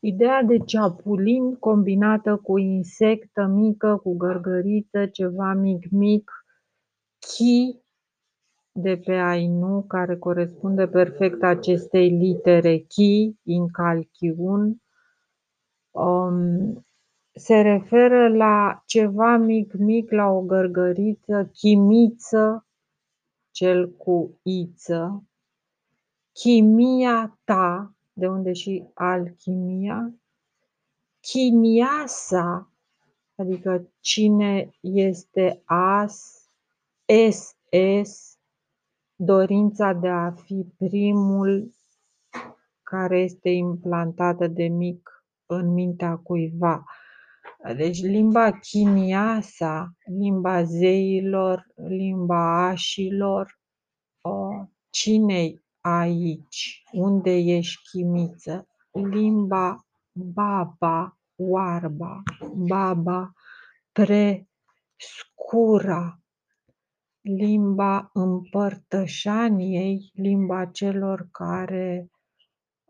Ideea de ceapulin combinată cu insectă mică, cu gărgăriță, ceva mic-mic, chi de pe Ainu, care corespunde perfect acestei litere chi, în calchiun, um, se referă la ceva mic-mic, la o gărgăriță, chimiță, cel cu iță, chimia ta, de unde și alchimia, chimiasa, adică cine este as, SS, dorința de a fi primul care este implantată de mic în mintea cuiva. Deci limba chimiasa, limba zeilor, limba așilor, cine aici? Unde ești chimiță? Limba baba, oarba, baba, prescura, limba împărtășaniei, limba celor care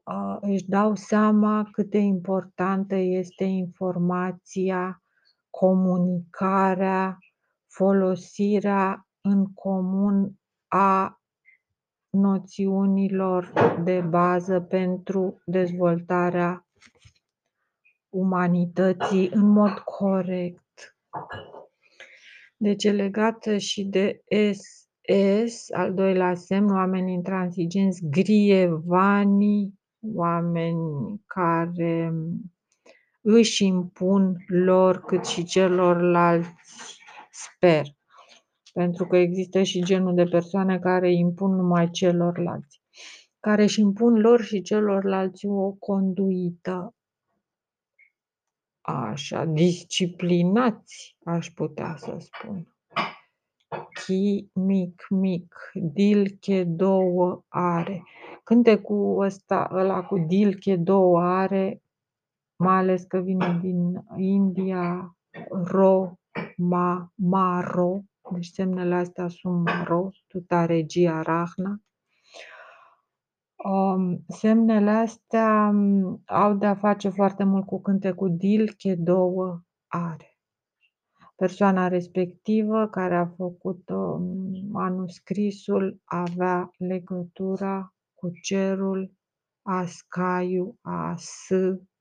uh, își dau seama cât de importantă este informația, comunicarea, folosirea în comun a noțiunilor de bază pentru dezvoltarea umanității în mod corect. Deci e legată și de SS, al doilea semn, oameni intransigenți, grievani, oameni care își impun lor cât și celorlalți, sper pentru că există și genul de persoane care impun numai celorlalți, care își impun lor și celorlalți o conduită așa, disciplinați, aș putea să spun. Chi mic, mic, dilche două are. Cântecul ăsta, ăla cu dilche două are, mai ales că vine din India, ro, ma, maro, deci semnele astea sunt maro, tuta regia rahna. Um, semnele astea um, au de-a face foarte mult cu cântecul dilche două are. Persoana respectivă care a făcut um, manuscrisul avea legătura cu cerul Ascaiu, a S,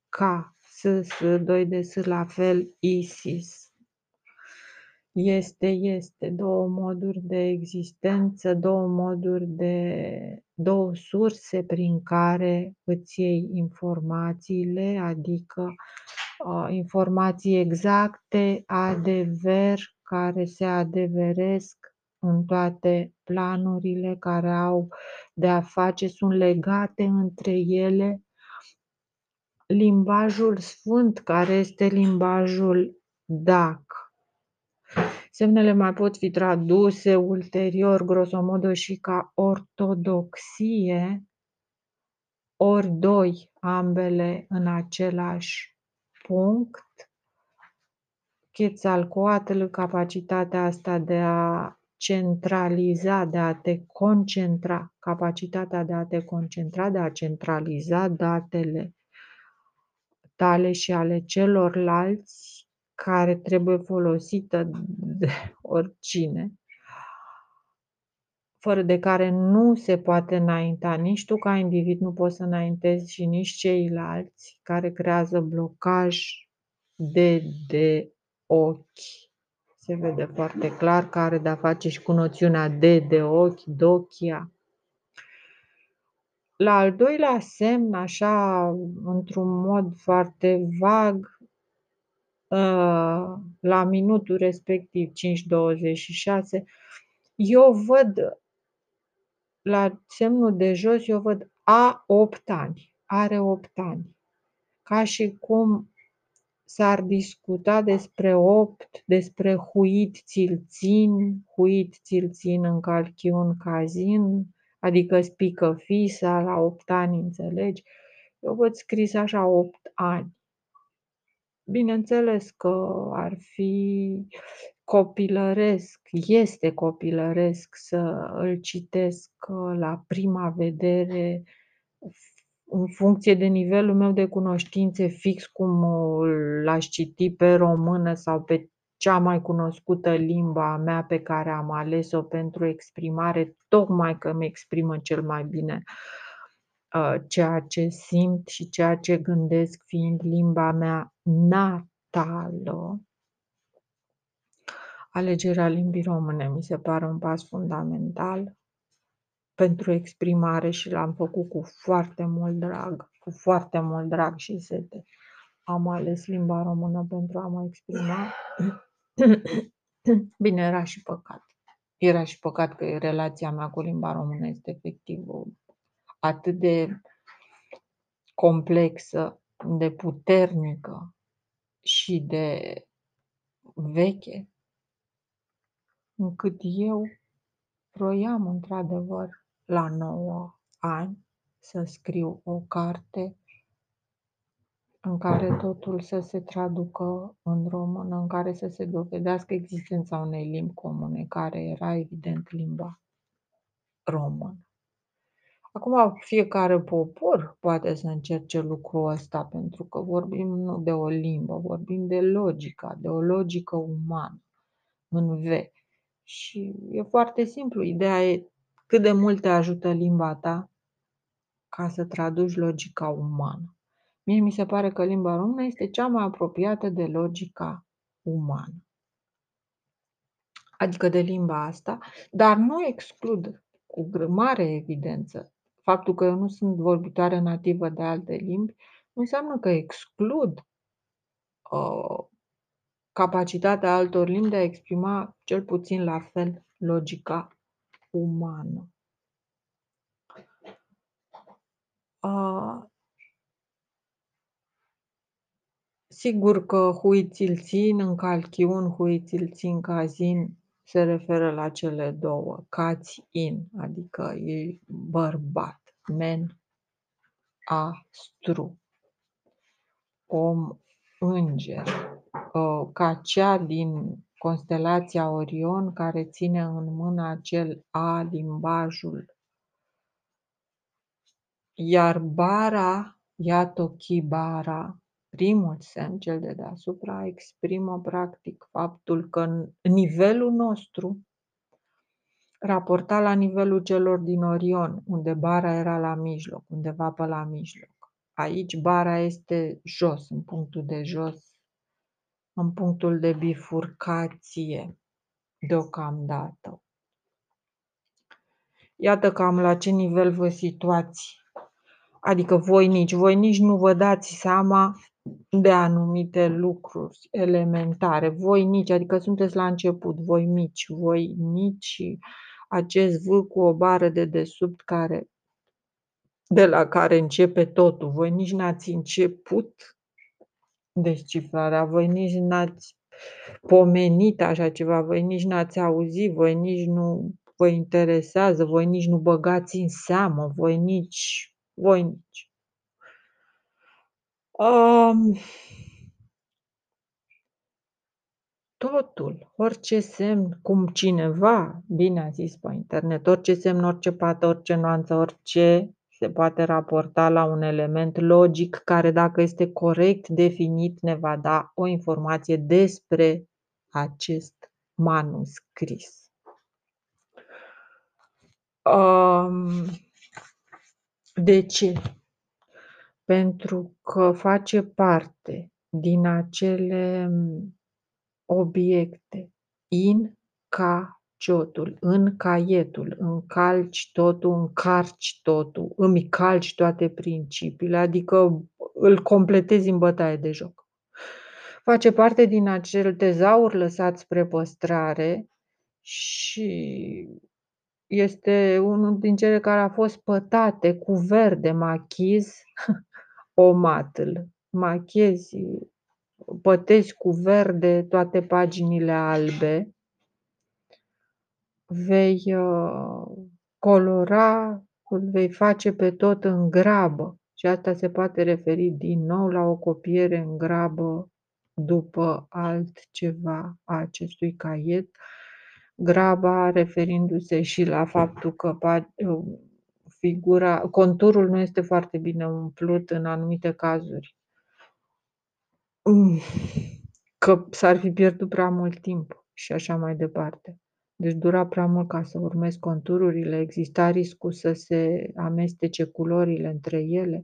K, S, S, 2 de S, la fel, Isis. Este, este două moduri de existență, două moduri de două surse prin care îți iei informațiile, adică uh, informații exacte, adever, care se adeveresc în toate planurile care au de a face, sunt legate între ele. Limbajul sfânt, care este limbajul DAC, Semnele mai pot fi traduse ulterior, grosomodo, și ca ortodoxie, ori doi, ambele în același punct. Quetzalcoatl, capacitatea asta de a centraliza, de a te concentra, capacitatea de a te concentra, de a centraliza datele tale și ale celorlalți care trebuie folosită de oricine, fără de care nu se poate înainta. Nici tu ca individ nu poți să înaintezi și nici ceilalți care creează blocaj de, de ochi. Se vede foarte clar că are de-a face și cu noțiunea de, de ochi, dochia. La al doilea semn, așa, într-un mod foarte vag, Uh, la minutul respectiv 5.26, eu văd la semnul de jos, eu văd a 8 ani, are 8 ani. Ca și cum s-ar discuta despre 8, despre huit ți-l țin, huit ți-l țin în calchiun cazin, adică spică fisa la 8 ani, înțelegi? Eu văd scris așa 8 ani. Bineînțeles că ar fi copilăresc, este copilăresc să îl citesc la prima vedere în funcție de nivelul meu de cunoștințe, fix cum l-aș citi pe română sau pe cea mai cunoscută limba mea pe care am ales-o pentru exprimare, tocmai că îmi exprimă cel mai bine. uh, ceea ce simt și ceea ce gândesc, fiind limba mea natală. Alegerea limbii române mi se pare un pas fundamental pentru exprimare și l-am făcut cu foarte mult drag, cu foarte mult drag și sete. Am ales limba română pentru a mă exprima. Bine, era și păcat. Era și păcat că relația mea cu limba română este efectiv atât de complexă, de puternică și de veche, încât eu vroiam într-adevăr la 9 ani să scriu o carte în care totul să se traducă în română, în care să se dovedească existența unei limbi comune, care era evident limba română. Acum fiecare popor poate să încerce lucrul ăsta, pentru că vorbim nu de o limbă, vorbim de logica, de o logică umană, în V. Și e foarte simplu, ideea e cât de mult te ajută limba ta ca să traduci logica umană. Mie mi se pare că limba română este cea mai apropiată de logica umană. Adică de limba asta, dar nu exclud cu mare evidență faptul că eu nu sunt vorbitoare nativă de alte limbi, nu înseamnă că exclud uh, capacitatea altor limbi de a exprima cel puțin la fel logica umană. Uh, sigur că huițil țin în calchiun, huițil țin cazin se referă la cele două, cați in, adică e bărbat, men astru, om înger, uh, ca cea din constelația Orion care ține în mână acel A, limbajul iar bara, bara, primul semn, cel de deasupra, exprimă practic faptul că nivelul nostru, raportat la nivelul celor din Orion, unde bara era la mijloc, undeva pe la mijloc. Aici bara este jos, în punctul de jos, în punctul de bifurcație, deocamdată. Iată cam la ce nivel vă situați Adică voi nici, voi nici nu vă dați seama de anumite lucruri elementare. Voi nici, adică sunteți la început, voi mici, voi nici acest V cu o bară de desubt care, de la care începe totul. Voi nici n-ați început descifrarea, voi nici n-ați pomenit așa ceva, voi nici n-ați auzit, voi nici nu vă interesează, voi nici nu băgați în seamă, voi nici voinici. Um, totul, orice semn, cum cineva bine a zis pe internet, orice semn, orice pată, orice nuanță, orice se poate raporta la un element logic care, dacă este corect definit, ne va da o informație despre acest manuscris. Um, de ce? Pentru că face parte din acele mm, obiecte in ca ciotul, în caietul, încalci totul, încarci totul, îmi calci toate principiile, adică îl completezi în bătaie de joc. Face parte din acel tezaur lăsat spre păstrare și este unul din cele care a fost pătate cu verde machiz omatl. Machezi, pătezi cu verde toate paginile albe, vei uh, colora, îl vei face pe tot în grabă. Și asta se poate referi din nou la o copiere în grabă după altceva a acestui caiet graba referindu-se și la faptul că figura conturul nu este foarte bine umplut în anumite cazuri. Hm, că s-ar fi pierdut prea mult timp și așa mai departe. Deci dura prea mult ca să urmezi contururile, exista riscul să se amestece culorile între ele.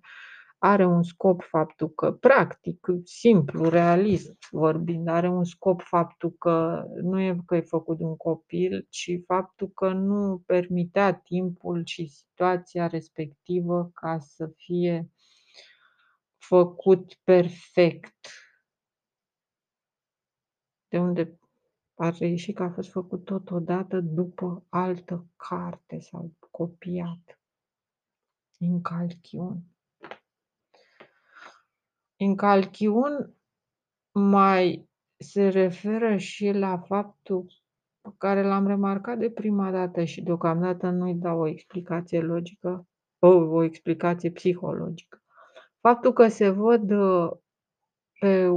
Are un scop faptul că practic, simplu, realist vorbind, are un scop faptul că nu e că e făcut de un copil, ci faptul că nu permitea timpul și situația respectivă ca să fie făcut perfect. De unde ar reieși că a fost făcut totodată după altă carte sau copiat. Incalchiun. Incalchiun mai se referă și la faptul pe care l-am remarcat de prima dată și deocamdată nu-i dau o explicație logică, o, o explicație psihologică. Faptul că se văd pe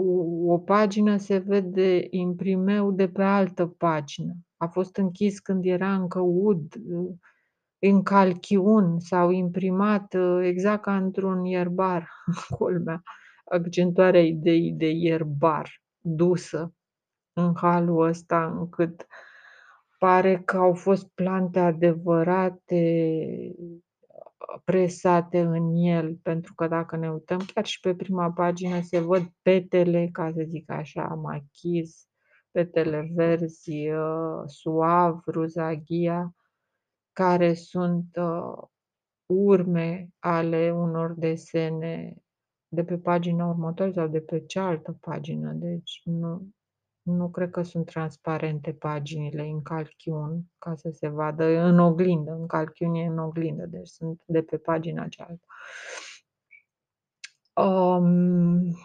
o pagină se vede imprimeu de pe altă pagină. A fost închis când era încă ud, în calchiun sau imprimat exact ca într-un ierbar, culmea, accentuarea ideii de ierbar, dusă în halul ăsta încât pare că au fost plante adevărate presate în el, pentru că dacă ne uităm chiar și pe prima pagină se văd petele, ca să zic așa, machiz, petele verzi, uh, suav, ruzaghia, care sunt uh, urme ale unor desene de pe pagina următoare sau de pe cealaltă pagină. Deci nu, nu cred că sunt transparente paginile în calchiun, ca să se vadă în oglindă. În calchiun e în oglindă, deci sunt de pe pagina cealaltă. Um,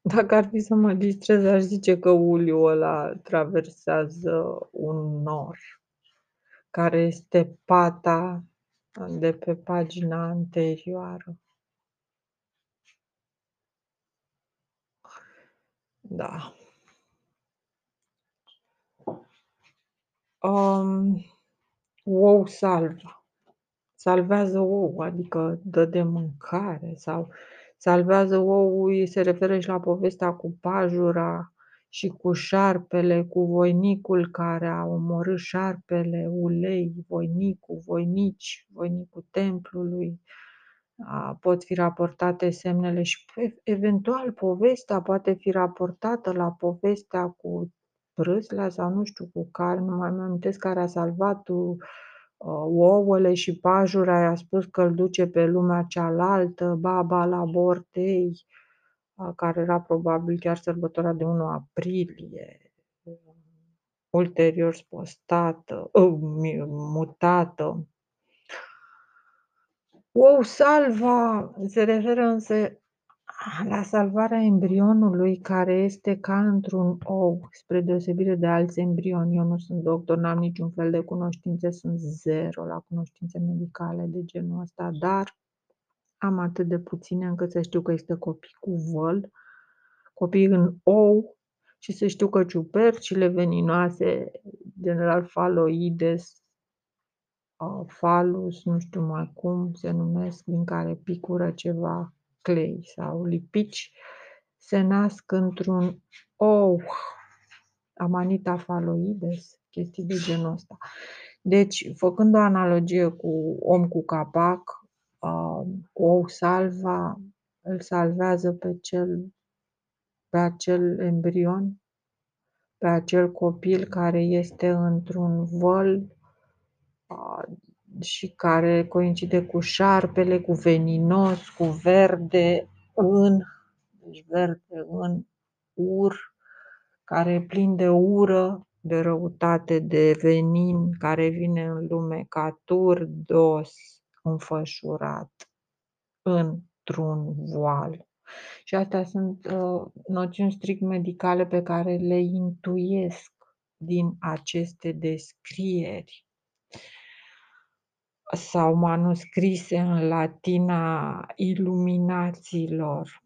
dacă ar fi să mă distrez, aș zice că uliul ăla traversează un nor, care este pata de pe pagina anterioară. Da. Um, ou salva. Salvează ou, adică dă de mâncare sau salvează oul, se referă și la povestea cu pajura și cu șarpele, cu voinicul care a omorât șarpele, ulei, voinicul, voinici, voinicul templului pot fi raportate semnele și eventual povestea poate fi raportată la povestea cu Prâsla sau nu știu cu care, nu mai amintesc care a salvat uh, ouăle și pajura i-a spus că îl duce pe lumea cealaltă, baba la Bortei, care era probabil chiar sărbătoarea de 1 aprilie, ulterior spostată, uh, mutată. Ou salva se referă însă la salvarea embrionului care este ca într-un ou, spre deosebire de alți embrioni. Eu nu sunt doctor, n-am niciun fel de cunoștințe, sunt zero la cunoștințe medicale de genul ăsta, dar am atât de puține încât să știu că este copii cu văl, copii în ou și să știu că ciupercile veninoase, general faloides, falus, nu știu mai cum se numesc, din care picură ceva clei sau lipici, se nasc într-un ou, Amanita faloides, chestii de genul ăsta. Deci, făcând o analogie cu om cu capac, uh, ou salva, îl salvează pe cel pe acel embrion, pe acel copil care este într-un văl și care coincide cu șarpele, cu veninos, cu verde în, deci verde în ur, care e plin de ură, de răutate, de venin, care vine în lume ca turdos înfășurat într-un voal. Și astea sunt uh, noțiuni strict medicale pe care le intuiesc din aceste descrieri sau manuscrise în latina iluminațiilor,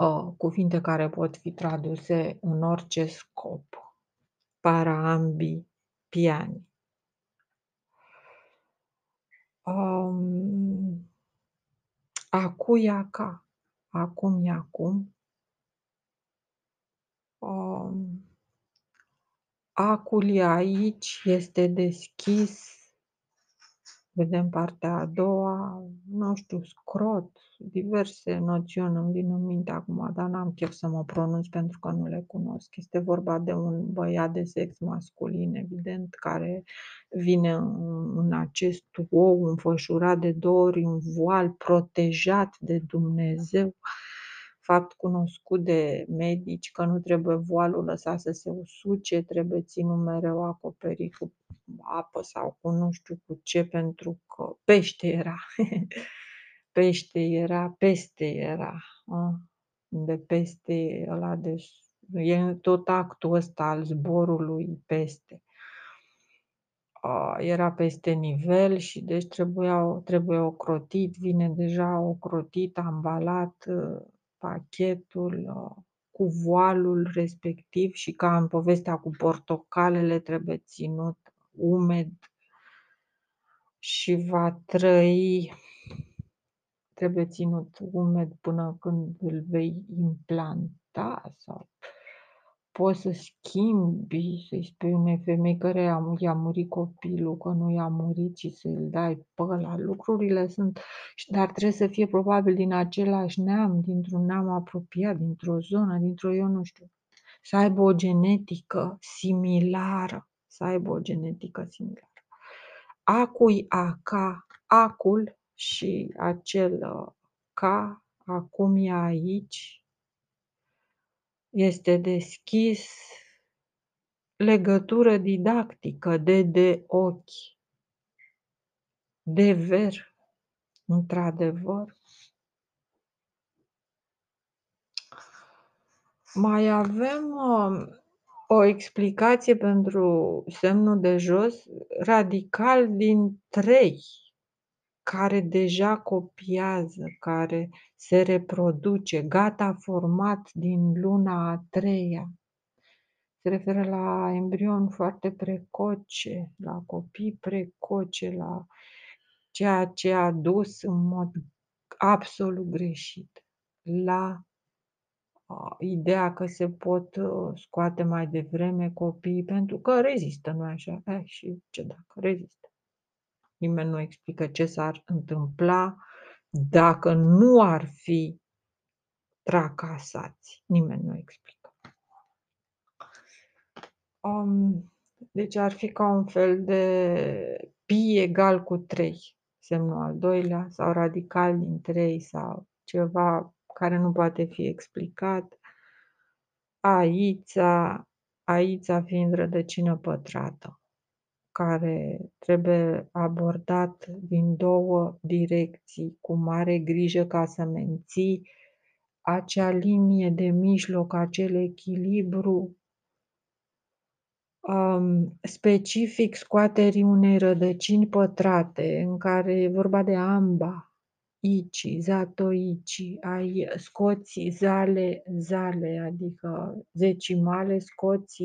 ă, cuvinte care pot fi traduse în orice scop, para ambi piani. Um, acu e aca, acum e acum. Um, acul e aici, este deschis. Vedem partea a doua, nu știu, scrot, diverse noțiuni îmi vin în minte acum, dar n-am chef să mă pronunț pentru că nu le cunosc. Este vorba de un băiat de sex masculin, evident, care vine în, în acest ou înfășurat de două ori, un voal protejat de Dumnezeu, fapt cunoscut de medici că nu trebuie voalul lăsat să se usuce, trebuie ținut mereu acoperit cu apă sau cu nu știu cu ce, pentru că pește era. pește era, peste era. A? De peste ăla de e tot actul ăsta al zborului peste. A, era peste nivel și deci trebuia, trebuie ocrotit, vine deja ocrotit, ambalat uh, pachetul uh, cu voalul respectiv și ca în povestea cu portocalele trebuie ținut umed și va trăi, trebuie ținut umed până când îl vei implanta sau poți să schimbi, să-i spui unei femei care i-a murit copilul, că nu i-a murit, ci să-l dai pe ăla. Lucrurile sunt, dar trebuie să fie probabil din același neam, dintr-un neam apropiat, dintr-o zonă, dintr-o, eu nu știu, să aibă o genetică similară, să aibă o genetică similară. Acui, aca, acul și acel uh, ca, acum e aici, este deschis, legătură didactică, de de ochi, de ver, într-adevăr. Mai avem uh, o explicație pentru semnul de jos, radical din trei, care deja copiază, care se reproduce, gata format din luna a treia. Se referă la embrion foarte precoce, la copii precoce, la ceea ce a dus în mod absolut greșit la uh, ideea că se pot uh, scoate mai devreme copiii pentru că rezistă, nu așa? Eh, și ce dacă rezistă? Nimeni nu explică ce s-ar întâmpla dacă nu ar fi tracasați. Nimeni nu explică. Um, deci ar fi ca un fel de pi egal cu 3, semnul al doilea, sau radical din 3, sau ceva care nu poate fi explicat. Aița, aița fiind rădăcină pătrată care trebuie abordat din două direcții, cu mare grijă ca să menții acea linie de mijloc, acel echilibru um, specific scoaterii unei rădăcini pătrate, în care e vorba de amba, ici, zatoici, ai scoți zale, zale, adică zecimale, scoți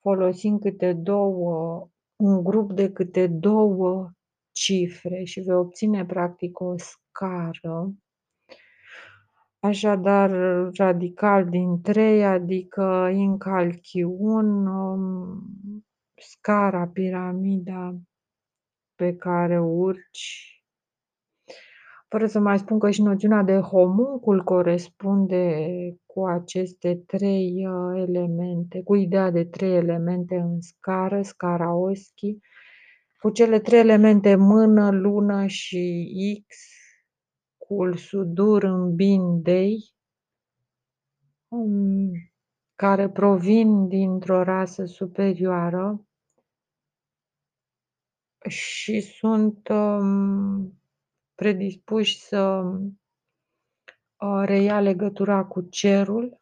folosind câte două un grup de câte două cifre și vei obține practic o scară. Așadar, radical din 3, adică incalchiun, um, scara, piramida pe care urci. Fără să mai spun că și noțiunea de homuncul corespunde cu aceste trei uh, elemente, cu ideea de trei elemente în scară, scara Oschi, cu cele trei elemente mână, lună și X, cu sudur în bin dei, um, care provin dintr-o rasă superioară și sunt um, predispuși să Uh, reia legătura cu cerul,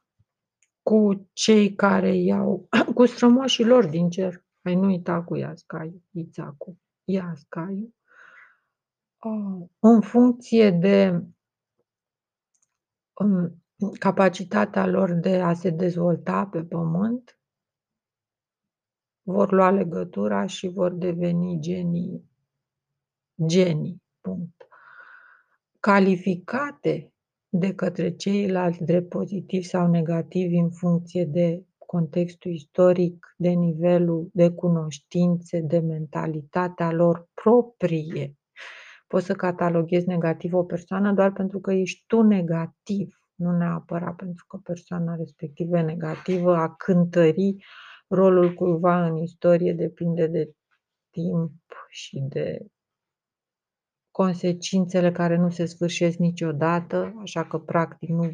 cu cei care iau, cu strămoșii lor din cer. Ai nu uita cu Iascaiu, Ițacu, Iascaiu, uh, în funcție de um, capacitatea lor de a se dezvolta pe pământ, vor lua legătura și vor deveni genii genii, punct. Calificate de către ceilalți drept pozitivi sau negativi în funcție de contextul istoric, de nivelul de cunoștințe, de mentalitatea lor proprie. Poți să cataloghezi negativ o persoană doar pentru că ești tu negativ, nu neapărat pentru că persoana respectivă e negativă, a cântări rolul cuiva în istorie depinde de timp și de consecințele care nu se sfârșesc niciodată, așa că practic nu,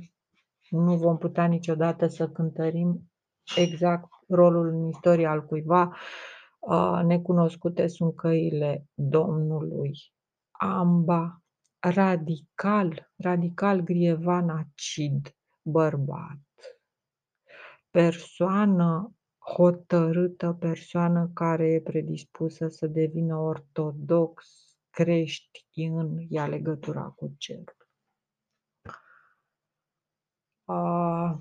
nu vom putea niciodată să cântărim exact rolul în istorie al cuiva. Necunoscute sunt căile Domnului. Amba, radical, radical grievan acid, bărbat. Persoană hotărâtă, persoană care e predispusă să devină ortodox, crești în ea legătura cu cerul. A,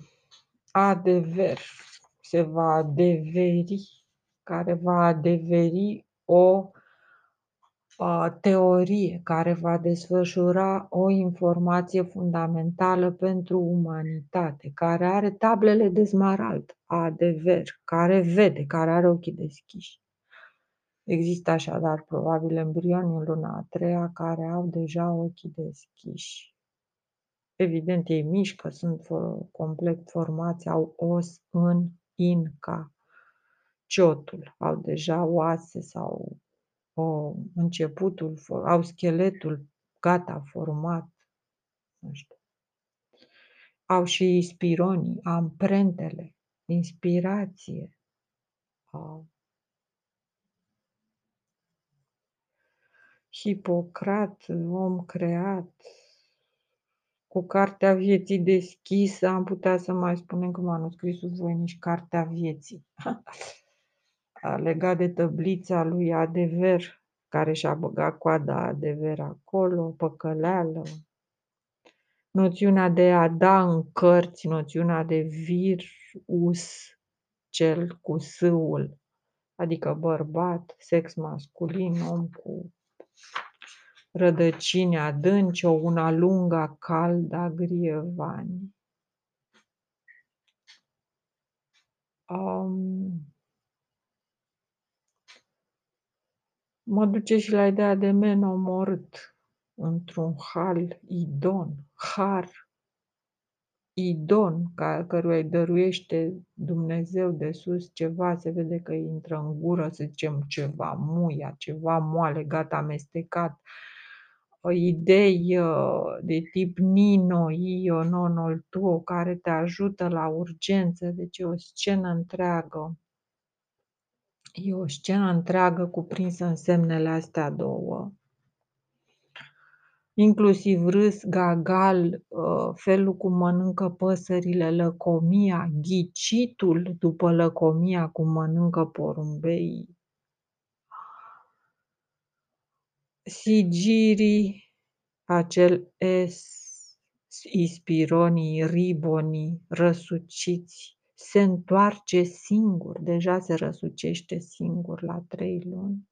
adever se va adeveri, care va adeveri o a, teorie care va desfășura o informație fundamentală pentru umanitate, care are tablele de smarald, adever, care vede, care are ochii deschiși. Există așadar probabil embrioni în luna a treia care au deja ochii deschiși. Evident, ei mișcă, sunt complet formați, au os în inca. Ciotul, au deja oase sau o, începutul, au scheletul gata format. Nu știu. Au și spironii, amprentele, inspirație. Au Hipocrat, om creat, cu cartea vieții deschisă, am putea să mai spunem că manuscrisul voinici Cartea vieții, legat de tăblița lui Adever, care și-a băgat coada Adever acolo, păcăleală, noțiunea de a da în cărți, noțiunea de virus, cel cu sâul, adică bărbat, sex masculin, om cu rădăcini adânci, o una lungă, calda, grievani. Um, mă duce și la ideea de men omorât într-un hal idon, har, idon, ca, căruia îi dăruiește Dumnezeu de sus ceva, se vede că îi intră în gură, să zicem, ceva muia, ceva moale, gata amestecat, idei uh, de tip Nino, Io, Nonol Tuo, care te ajută la urgență, deci e o scenă întreagă. E o scenă întreagă cuprinsă în semnele astea două. Inclusiv râs, gagal, uh, felul cum mănâncă păsările, lăcomia, ghicitul după lăcomia cum mănâncă porumbeii, sigirii, acel S, ispironii, ribonii, răsuciți, se întoarce singur, deja se răsucește singur la trei luni.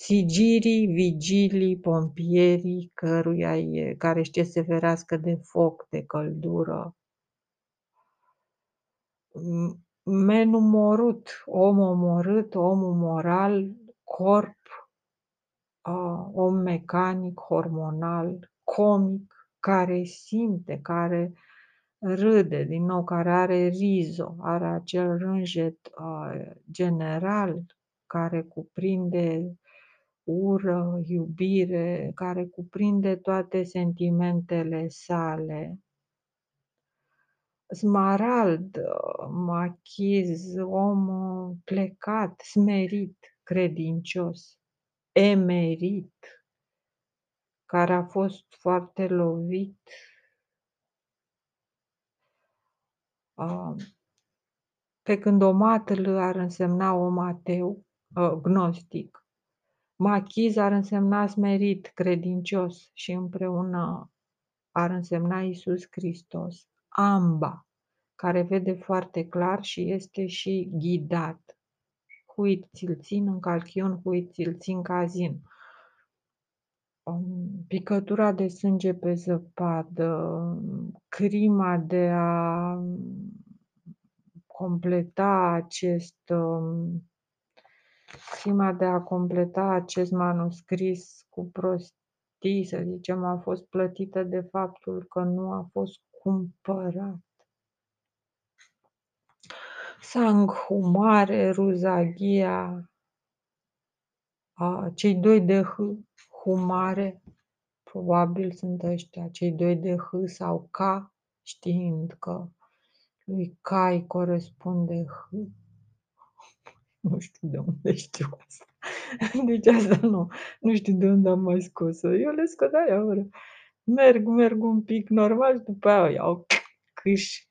Sigirii, vigilii, pompierii, căruia e, care știe să ferească de foc, de căldură. Men umorât, om omorât, om moral, corp om mecanic, hormonal, comic, care simte, care râde, din nou, care are rizo, are acel rânjet uh, general care cuprinde ură, iubire, care cuprinde toate sentimentele sale. Smarald, machiz, om plecat, smerit, credincios emerit, care a fost foarte lovit. Pe când omatl ar însemna om ateu, gnostic, machiz ar însemna smerit, credincios și împreună ar însemna Isus Hristos. Amba, care vede foarte clar și este și ghidat huit ți-l țin în calchiun, huit ți-l țin cazin. Um, picătura de sânge pe zăpadă, crima de a completa acest um, crima de a completa acest manuscris cu prostii, să zicem, a fost plătită de faptul că nu a fost cumpărat. Sanghumare, Ruzaghia, cei doi de H, Humare, probabil sunt ăștia, cei doi de H sau K, știind că lui K îi corespunde H. Nu știu de unde știu asta. Deci asta nu, nu știu de unde am mai scos-o. Eu le scot aia, Merg, merg un pic normal și după aia iau câș